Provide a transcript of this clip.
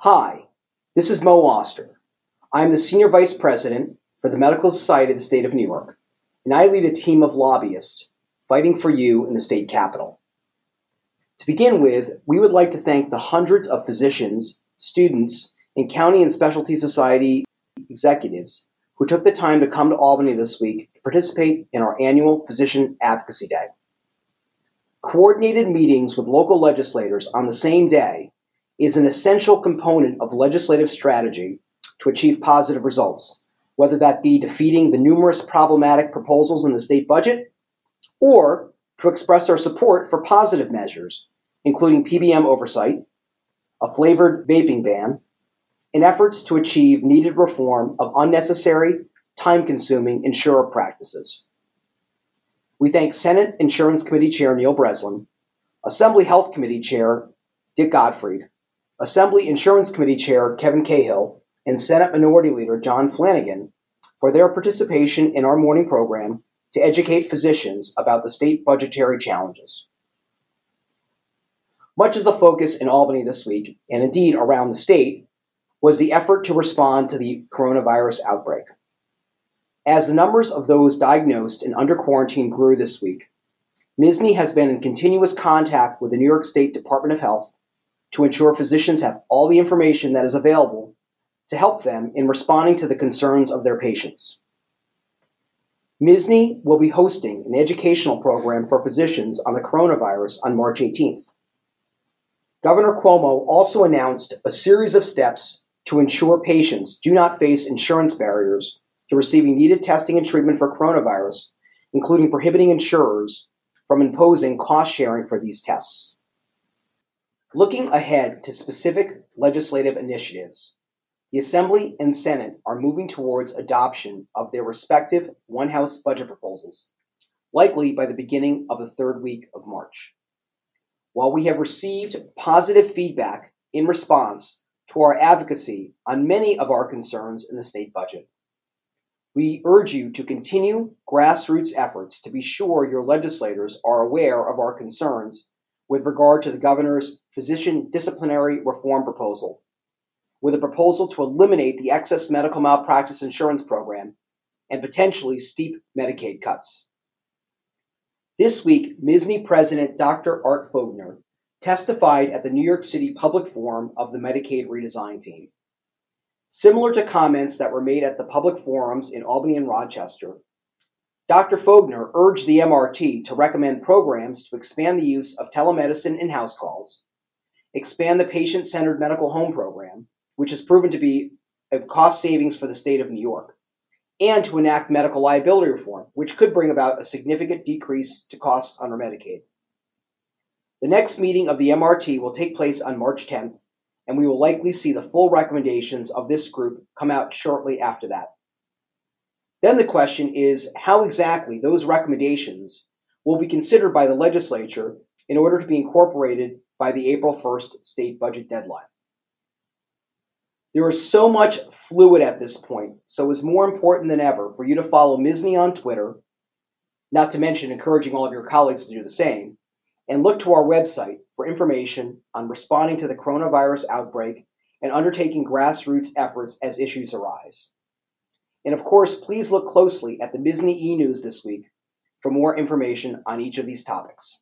Hi, this is Moe Auster. I'm the Senior Vice President for the Medical Society of the State of New York, and I lead a team of lobbyists fighting for you in the state capitol. To begin with, we would like to thank the hundreds of physicians, students, and county and specialty society executives who took the time to come to Albany this week to participate in our annual Physician Advocacy Day. Coordinated meetings with local legislators on the same day is an essential component of legislative strategy to achieve positive results, whether that be defeating the numerous problematic proposals in the state budget or to express our support for positive measures, including PBM oversight, a flavored vaping ban, and efforts to achieve needed reform of unnecessary, time consuming insurer practices. We thank Senate Insurance Committee Chair Neil Breslin, Assembly Health Committee Chair Dick Gottfried, Assembly Insurance Committee Chair Kevin Cahill and Senate Minority Leader John Flanagan for their participation in our morning program to educate physicians about the state budgetary challenges. Much of the focus in Albany this week, and indeed around the state, was the effort to respond to the coronavirus outbreak. As the numbers of those diagnosed and under quarantine grew this week, MSSNY has been in continuous contact with the New York State Department of Health to ensure physicians have all the information that is available to help them in responding to the concerns of their patients. MSSNY will be hosting an educational program for physicians on the coronavirus on March 18th. Governor Cuomo also announced a series of steps to ensure patients do not face insurance barriers to receiving needed testing and treatment for coronavirus, including prohibiting insurers from imposing cost sharing for these tests. Looking ahead to specific legislative initiatives, the Assembly and Senate are moving towards adoption of their respective one House budget proposals, likely by the beginning of the third week of March. While we have received positive feedback in response to our advocacy on many of our concerns in the state budget, we urge you to continue grassroots efforts to be sure your legislators are aware of our concerns with regard to the governor's physician disciplinary reform proposal, with a proposal to eliminate the excess medical malpractice insurance program and potentially steep Medicaid cuts. This week, MSSNY President Dr. Art Fougner testified at the New York City Public Forum of the Medicaid redesign team. Similar to comments that were made at the public forums in Albany and Rochester, Dr. Fougner urged the MRT to recommend programs to expand the use of telemedicine in house calls, expand the patient centered medical home program, which has proven to be a cost savings for the state of New York, and to enact medical liability reform, which could bring about a significant decrease to costs under Medicaid. The next meeting of the MRT will take place on March 10th, and we will likely see the full recommendations of this group come out shortly after that. Then the question is how exactly those recommendations will be considered by the legislature in order to be incorporated by the April 1st state budget deadline. There is so much fluid at this point, so it's more important than ever for you to follow MSSNY on Twitter, not to mention encouraging all of your colleagues to do the same, and look to our website for information on responding to the coronavirus outbreak and undertaking grassroots efforts as issues arise. And of course, please look closely at the MSSNY e-News this week for more information on each of these topics.